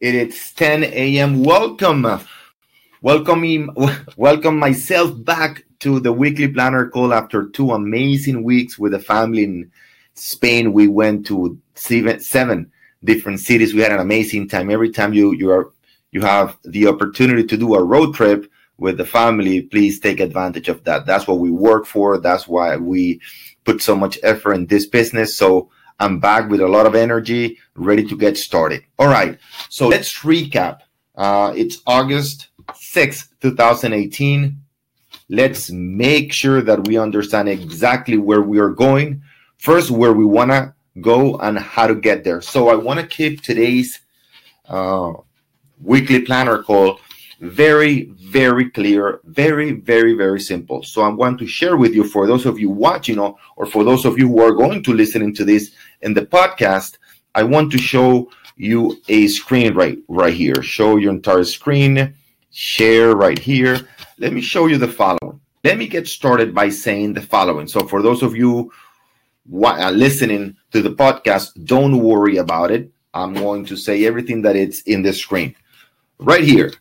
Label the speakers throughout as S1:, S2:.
S1: It is 10 a.m. Welcome. Welcome, welcome myself back to the weekly planner call after two amazing weeks with the family in Spain. We went to seven, seven different cities. We had an amazing time. Every time you you are you have the opportunity to do a road trip with the family, please take advantage of that. That's what we work for. That's why we put so much effort in this business. So I'm back with a lot of energy, ready to get started. All right. So let's recap. Uh, it's August 6th, 2018. Let's make sure that we understand exactly where we are going. First, where we want to go and how to get there. So I want to keep today's uh, weekly planner call very, very clear, very, very, very simple. So I'm going to share with you for those of you watching or, or for those of you who are going to listen to this in the podcast, I want to show you a screen right right here. Show your entire screen, share right here. Let me show you the following. Let me get started by saying the following. So for those of you uh, listening to the podcast, don't worry about it. I'm going to say everything that it's in the screen right here.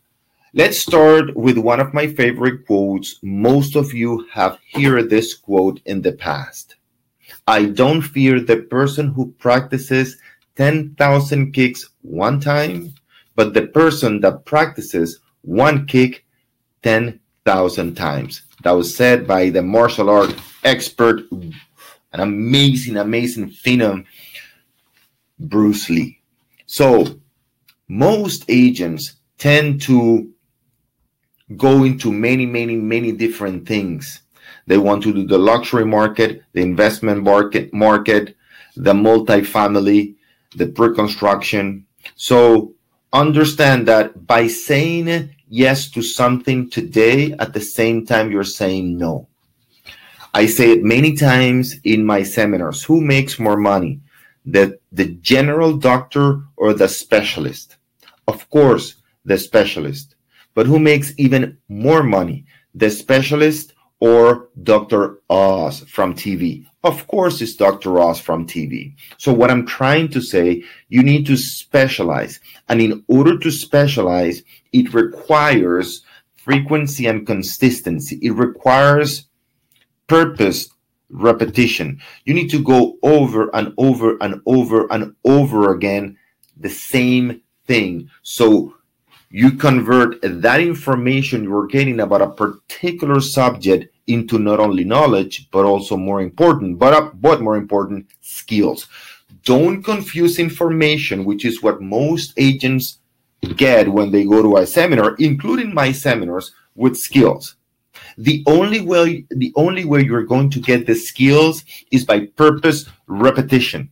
S1: Let's start with one of my favorite quotes. Most of you have heard this quote in the past. I don't fear the person who practices 10,000 kicks one time, but the person that practices one kick 10,000 times. That was said by the martial art expert, an amazing, amazing phenom, Bruce Lee. So, most agents tend to go into many, many, many different things. They want to do the luxury market, the investment market, market, the multifamily, the pre-construction. So understand that by saying yes to something today, at the same time you're saying no. I say it many times in my seminars. Who makes more money? The, the general doctor or the specialist? Of course, the specialist. But who makes even more money, the specialist or Dr. Oz from TV? Of course, it's Dr. Oz from TV. So, what I'm trying to say, you need to specialize. And in order to specialize, it requires frequency and consistency. It requires purpose, repetition. You need to go over and over and over and over again the same thing. So, you convert that information you're getting about a particular subject into not only knowledge but also more important but uh, but more important skills. Don't confuse information which is what most agents get when they go to a seminar including my seminars with skills. The only way the only way you're going to get the skills is by purpose repetition.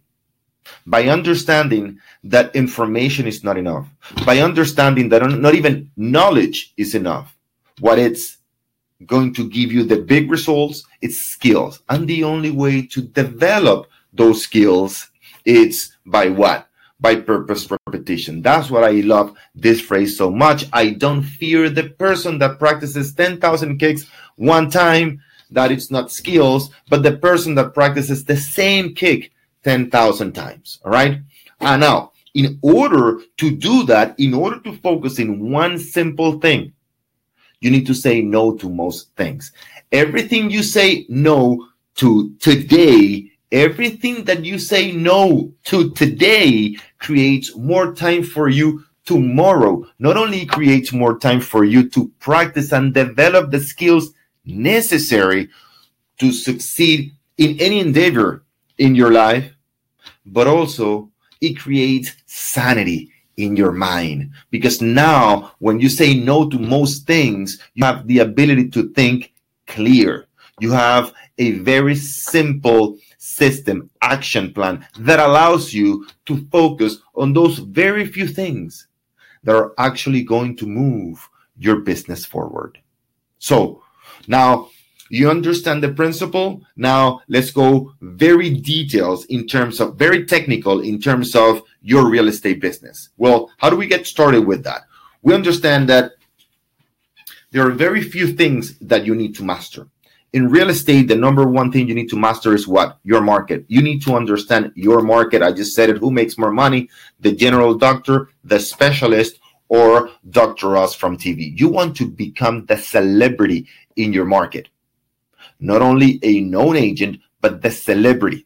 S1: By understanding that information is not enough, by understanding that not even knowledge is enough. What it's going to give you the big results, it's skills. And the only way to develop those skills is by what? By purpose repetition. That's what I love this phrase so much. I don't fear the person that practices 10,000 kicks one time, that it's not skills, but the person that practices the same kick 10,000 times. All right. And now, in order to do that, in order to focus in one simple thing, you need to say no to most things. Everything you say no to today, everything that you say no to today creates more time for you tomorrow. Not only creates more time for you to practice and develop the skills necessary to succeed in any endeavor in your life, but also it creates sanity in your mind. Because now, when you say no to most things, you have the ability to think clear. You have a very simple system, action plan that allows you to focus on those very few things that are actually going to move your business forward. So now you understand the principle. Now let's go very details in terms of very technical in terms of your real estate business. Well, how do we get started with that? We understand that there are very few things that you need to master. in real estate, the number one thing you need to master is what? Your market. You need to understand your market. I just said it. Who makes more money? The general doctor, the specialist, or Dr. Oz from TV. You want to become the celebrity in your market. Not only a known agent, but the celebrity.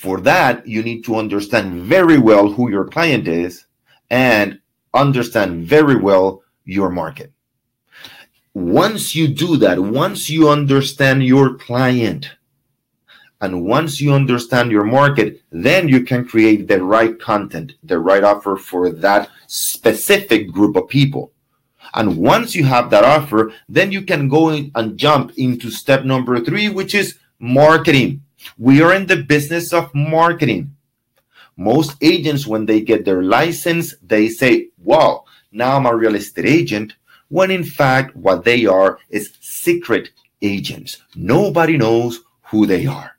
S1: For that, you need to understand very well who your client is and understand very well your market once you do that, once you understand your client, and once you understand your market, then you can create the right content, the right offer for that specific group of people. And once you have that offer, then you can go in and jump into step number three, which is marketing. We are in the business of marketing. Most agents, when they get their license, they say, Wow, now I'm a real estate agent when in fact what they are is secret agents. Nobody knows who they are.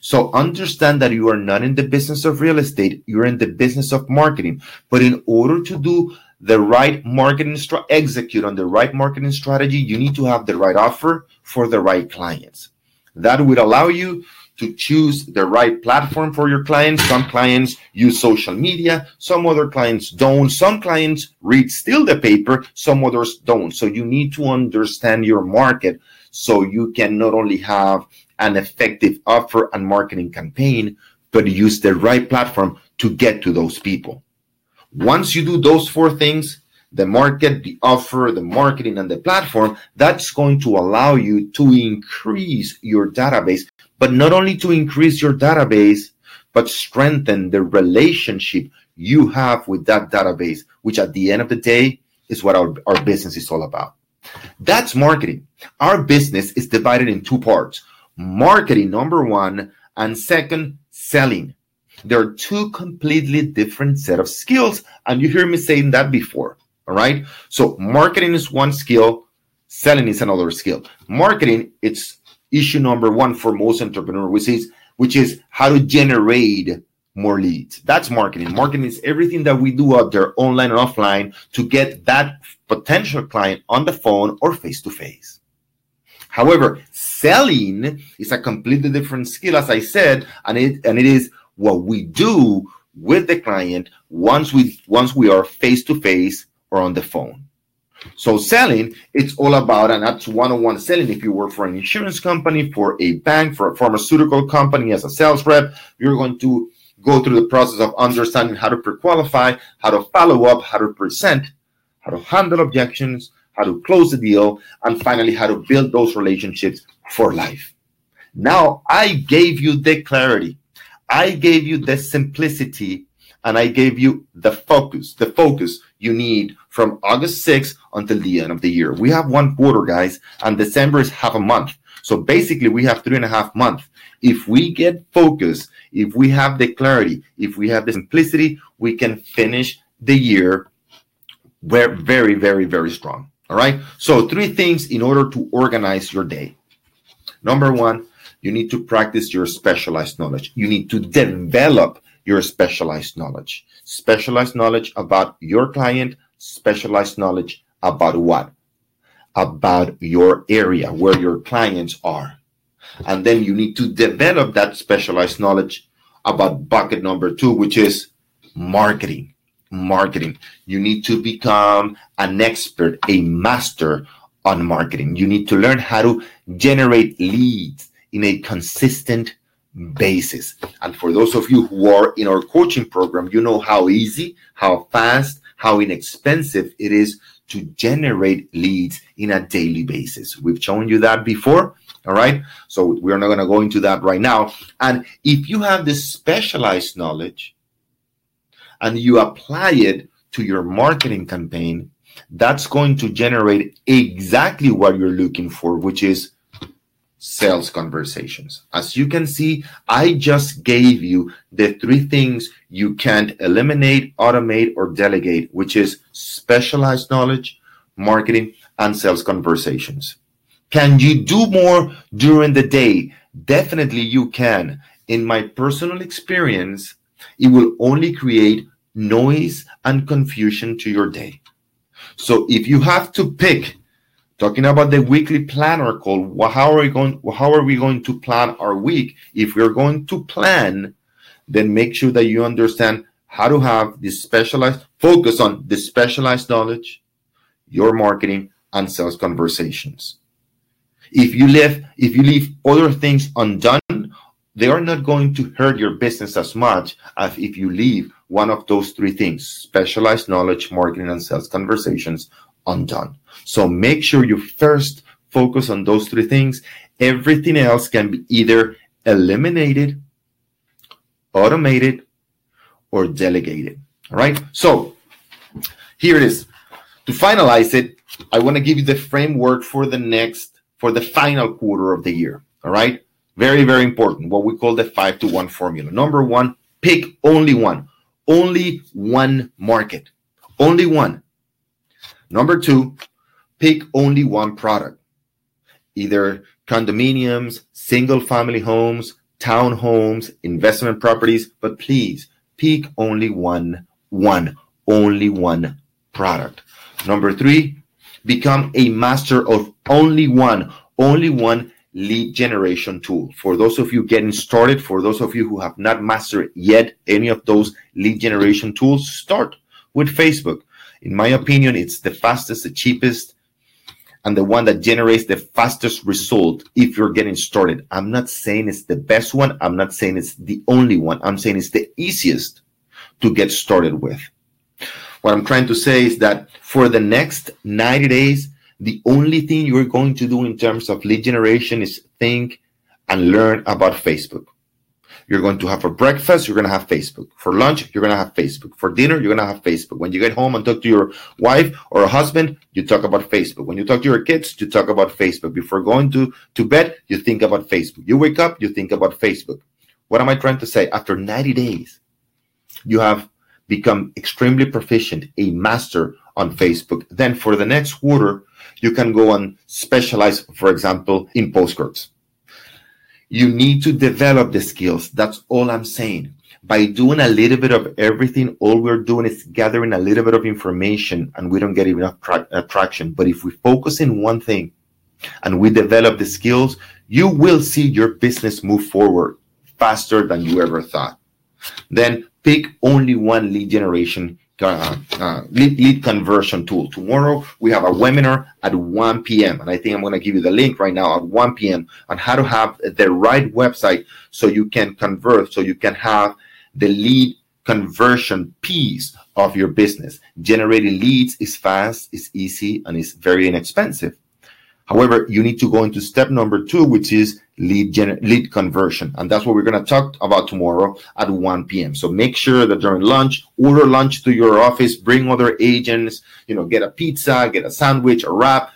S1: So understand that you are not in the business of real estate, you're in the business of marketing. But in order to do the right marketing str- execute on the right marketing strategy, you need to have the right offer for the right clients. That would allow you to choose the right platform for your clients. Some clients use social media, some other clients don't. Some clients read still the paper, some others don't. So you need to understand your market so you can not only have an effective offer and marketing campaign, but use the right platform to get to those people. Once you do those four things, the market, the offer, the marketing, and the platform, that's going to allow you to increase your database but not only to increase your database, but strengthen the relationship you have with that database, which at the end of the day is what our, our business is all about. That's marketing. Our business is divided in two parts marketing, number one, and second, selling. There are two completely different set of skills. And you hear me saying that before. All right. So marketing is one skill, selling is another skill. Marketing, it's issue number one for most entrepreneurs, which is which is how to generate more leads. That's marketing. Marketing is everything that we do out there, online and offline, to get that potential client on the phone or face to face. However, selling is a completely different skill, as I said, and it and it is what we do with the client once we once we are face to face or on the phone. So selling, it's all about, and that's one-on-one selling. If you work for an insurance company, for a bank, for a pharmaceutical company as a sales rep, you're going to go through the process of understanding how to pre-qualify, how to follow up, how to present, how to handle objections, how to close the deal, and finally how to build those relationships for life. Now I gave you the clarity. I gave you the simplicity and I gave you the focus, the focus you need from August 6th until the end of the year. We have one quarter, guys, and December is half a month. So basically, we have three and a half months. If we get focus, if we have the clarity, if we have the simplicity, we can finish the year very, very, very, very strong. All right. So, three things in order to organize your day. Number one, you need to practice your specialized knowledge. You need to develop your specialized knowledge. Specialized knowledge about your client, specialized knowledge about what? About your area, where your clients are. And then you need to develop that specialized knowledge about bucket number two, which is marketing. Marketing. You need to become an expert, a master on marketing. You need to learn how to generate leads in a consistent basis. And for those of you who are in our coaching program, you know how easy, how fast, how inexpensive it is to generate leads in a daily basis. We've shown you that before. All right. So we're not going to go into that right now. And if you have this specialized knowledge and you apply it to your marketing campaign, that's going to generate exactly what you're looking for, which is sales conversations. As you can see, I just gave you the three things you can't eliminate, automate, or delegate, which is specialized knowledge, marketing, and sales conversations. Can you do more during the day? Definitely you can. In my personal experience, it will only create noise and confusion to your day. So if you have to pick talking about the weekly planner call. How are we going? How are we going to plan our week? If we're going to plan, then make sure that you understand how to have this specialized focus on the specialized knowledge, your marketing, and sales conversations. If you leave if you leave other things undone, they are not going to hurt your business as much as if you leave one of those three things specialized knowledge, marketing, and sales conversations undone. So make sure you first focus on those three things. Everything else can be either eliminated, automated, or delegated. All right. So here it is. To finalize it, I want to give you the framework for the next, for the final quarter of the year. All right. Very, very important. What we call the five to one formula. Number one, pick only one, only one market, only one. Number two, pick only one product, either condominiums, single family homes, townhomes, investment properties, but please pick only one, one, only one product. Number three, become a master of only one, only one lead generation tool. For those of you getting started, for those of you who have not mastered yet any of those lead generation tools, start with Facebook. In my opinion, it's the fastest, the cheapest, and the one that generates the fastest result if you're getting started. I'm not saying it's the best one. I'm not saying it's the only one. I'm saying it's the easiest to get started with. What I'm trying to say is that for the next 90 days, the only thing you're going to do in terms of lead generation is think and learn about Facebook. You're going to have for breakfast, you're going to have Facebook. For lunch, you're going to have Facebook. For dinner, you're going to have Facebook. When you get home and talk to your wife or a husband, you talk about Facebook. When you talk to your kids, you talk about Facebook. Before going to, to bed, you think about Facebook. You wake up, you think about Facebook. What am I trying to say? After 90 days, you have become extremely proficient, a master on Facebook. Then for the next quarter, you can go and specialize, for example, in postcards. You need to develop the skills. That's all I'm saying. By doing a little bit of everything, all we're doing is gathering a little bit of information and we don't get enough tra- traction. But if we focus in one thing and we develop the skills, you will see your business move forward faster than you ever thought. Then pick only one lead generation uh, uh, lead, lead conversion tool. Tomorrow we have a webinar at 1 p.m. and I think I'm going to give you the link right now at 1 p.m. on how to have the right website so you can convert, so you can have the lead conversion piece of your business. Generating leads is fast, is easy, and is very inexpensive. However, you need to go into step number two, which is lead gener- lead conversion, and that's what we're going to talk about tomorrow at 1 p.m. So make sure that during lunch, order lunch to your office, bring other agents, you know, get a pizza, get a sandwich, a wrap,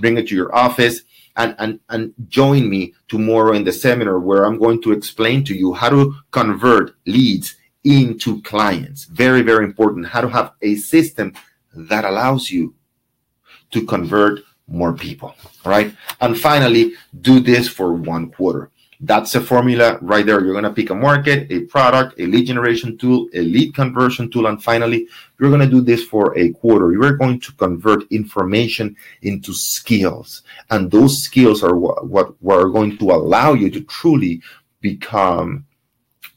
S1: bring it to your office, and and and join me tomorrow in the seminar where I'm going to explain to you how to convert leads into clients. Very very important. How to have a system that allows you to convert more people. right? And finally, do this for one quarter. That's a formula right there. You're going to pick a market, a product, a lead generation tool, a lead conversion tool. And finally, you're going to do this for a quarter. You're going to convert information into skills. And those skills are what, what, are going to allow you to truly become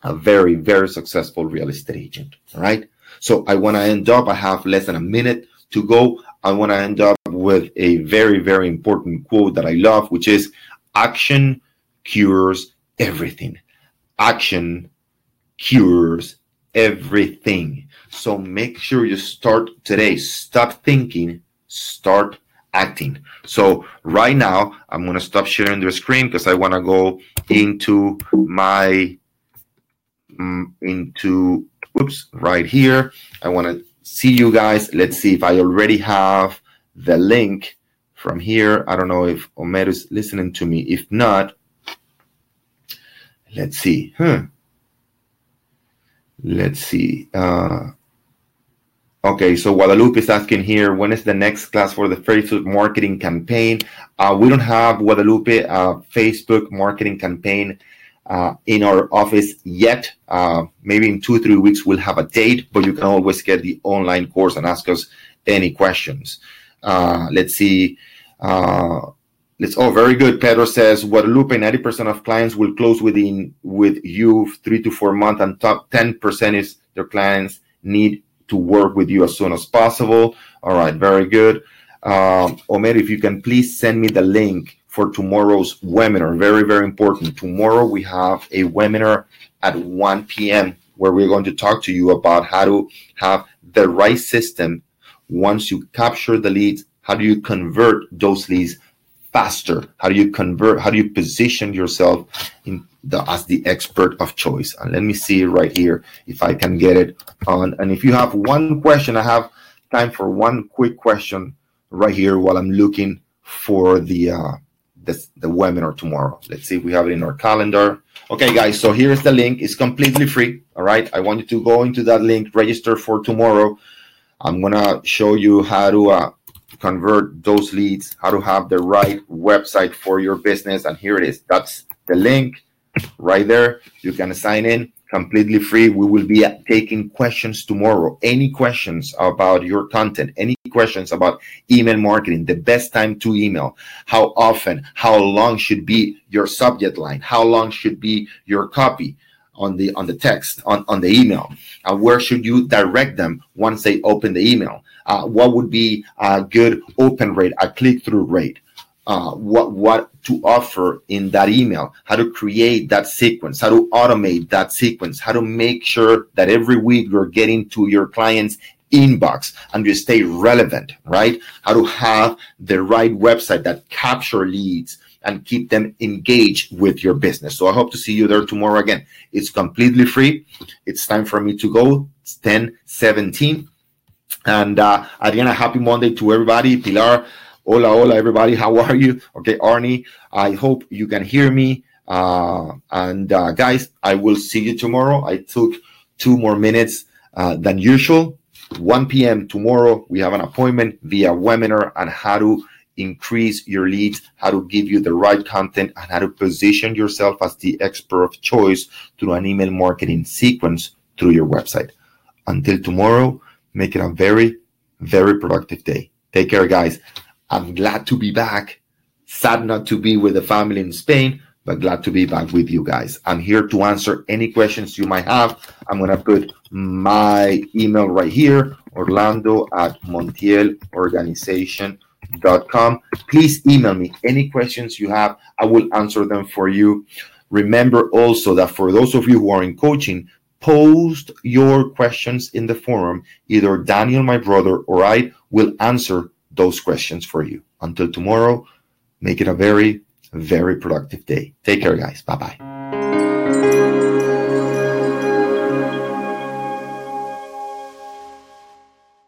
S1: a very, very successful real estate agent. All right. So I want to end up, I have less than a minute to go. I want to end up with a very, very important quote that I love, which is action cures everything. Action cures everything. So make sure you start today. Stop thinking, start acting. So right now, I'm going to stop sharing the screen because I want to go into my, um, into, oops, right here. I want to see you guys. Let's see if I already have the link from here. I don't know if Omer is listening to me. If not, let's see. Hmm. Let's see. Uh, okay, so Guadalupe is asking here, when is the next class for the Facebook marketing campaign? Uh, we don't have Guadalupe uh, Facebook marketing campaign uh, in our office yet. Uh, maybe in two, three weeks, we'll have a date, but you can always get the online course and ask us any questions. Uh, let's see. Uh, let's. Oh, very good. Pedro says Guadalupe. Ninety percent of clients will close within with you three to four months, and top ten percent is their clients need to work with you as soon as possible. All right, very good. Um, Omer, if you can please send me the link for tomorrow's webinar. Very, very important. Tomorrow we have a webinar at 1 p.m. where we're going to talk to you about how to have the right system once you capture the leads. How do you convert those leads faster? How do you convert? How do you position yourself the, as the expert of choice? And let me see right here if I can get it on. And if you have one question, I have time for one quick question right here while I'm looking for the uh, the, the webinar tomorrow. Let's see if we have it in our calendar. Okay, guys, so here's the link. It's completely free. All right. I want you to go into that link, register for tomorrow. I'm going to show you how to uh, convert those leads, how to have the right website for your business. And here it is. That's the link right there. You can sign in completely free. We will be taking questions tomorrow. Any questions about your content, any questions about email marketing, the best time to email, how often, how long should be your subject line, how long should be your copy on the on the text on, on the email, uh, where should you direct them once they open the email? Uh, what would be a good open rate, a click through rate? uh, what what to offer in that email, how to create that sequence, how to automate that sequence, how to make sure that every week you're getting to your client's inbox and you stay relevant, right? How to have the right website that capture leads and keep them engaged with your business. So I hope to see you there tomorrow again. It's completely free. It's time for me to go. It's 10 17. And uh, Adriana, happy Monday to everybody. Pilar, Hola, hola, everybody. How are you? Okay, Arnie, I hope you can hear me. Uh, and uh, guys, I will see you tomorrow. I took two more minutes uh, than usual. 1 p.m. tomorrow, we have an appointment via webinar on how to increase your leads, how to give you the right content, and how to position yourself as the expert of choice through an email marketing sequence through your website. Until tomorrow, make it a very, very productive day. Take care, guys. I'm glad to be back. Sad not to be with the family in Spain, but glad to be back with you guys. I'm here to answer any questions you might have. I'm going to put my email right here, orlando at montielorganization.com. Please email me any questions you have. I will answer them for you. Remember also that for those of you who are in coaching, post your questions in the forum. Either Daniel, my brother, or I will answer those questions for you. Until tomorrow, make it a very, very productive day. Take care, guys. Bye bye.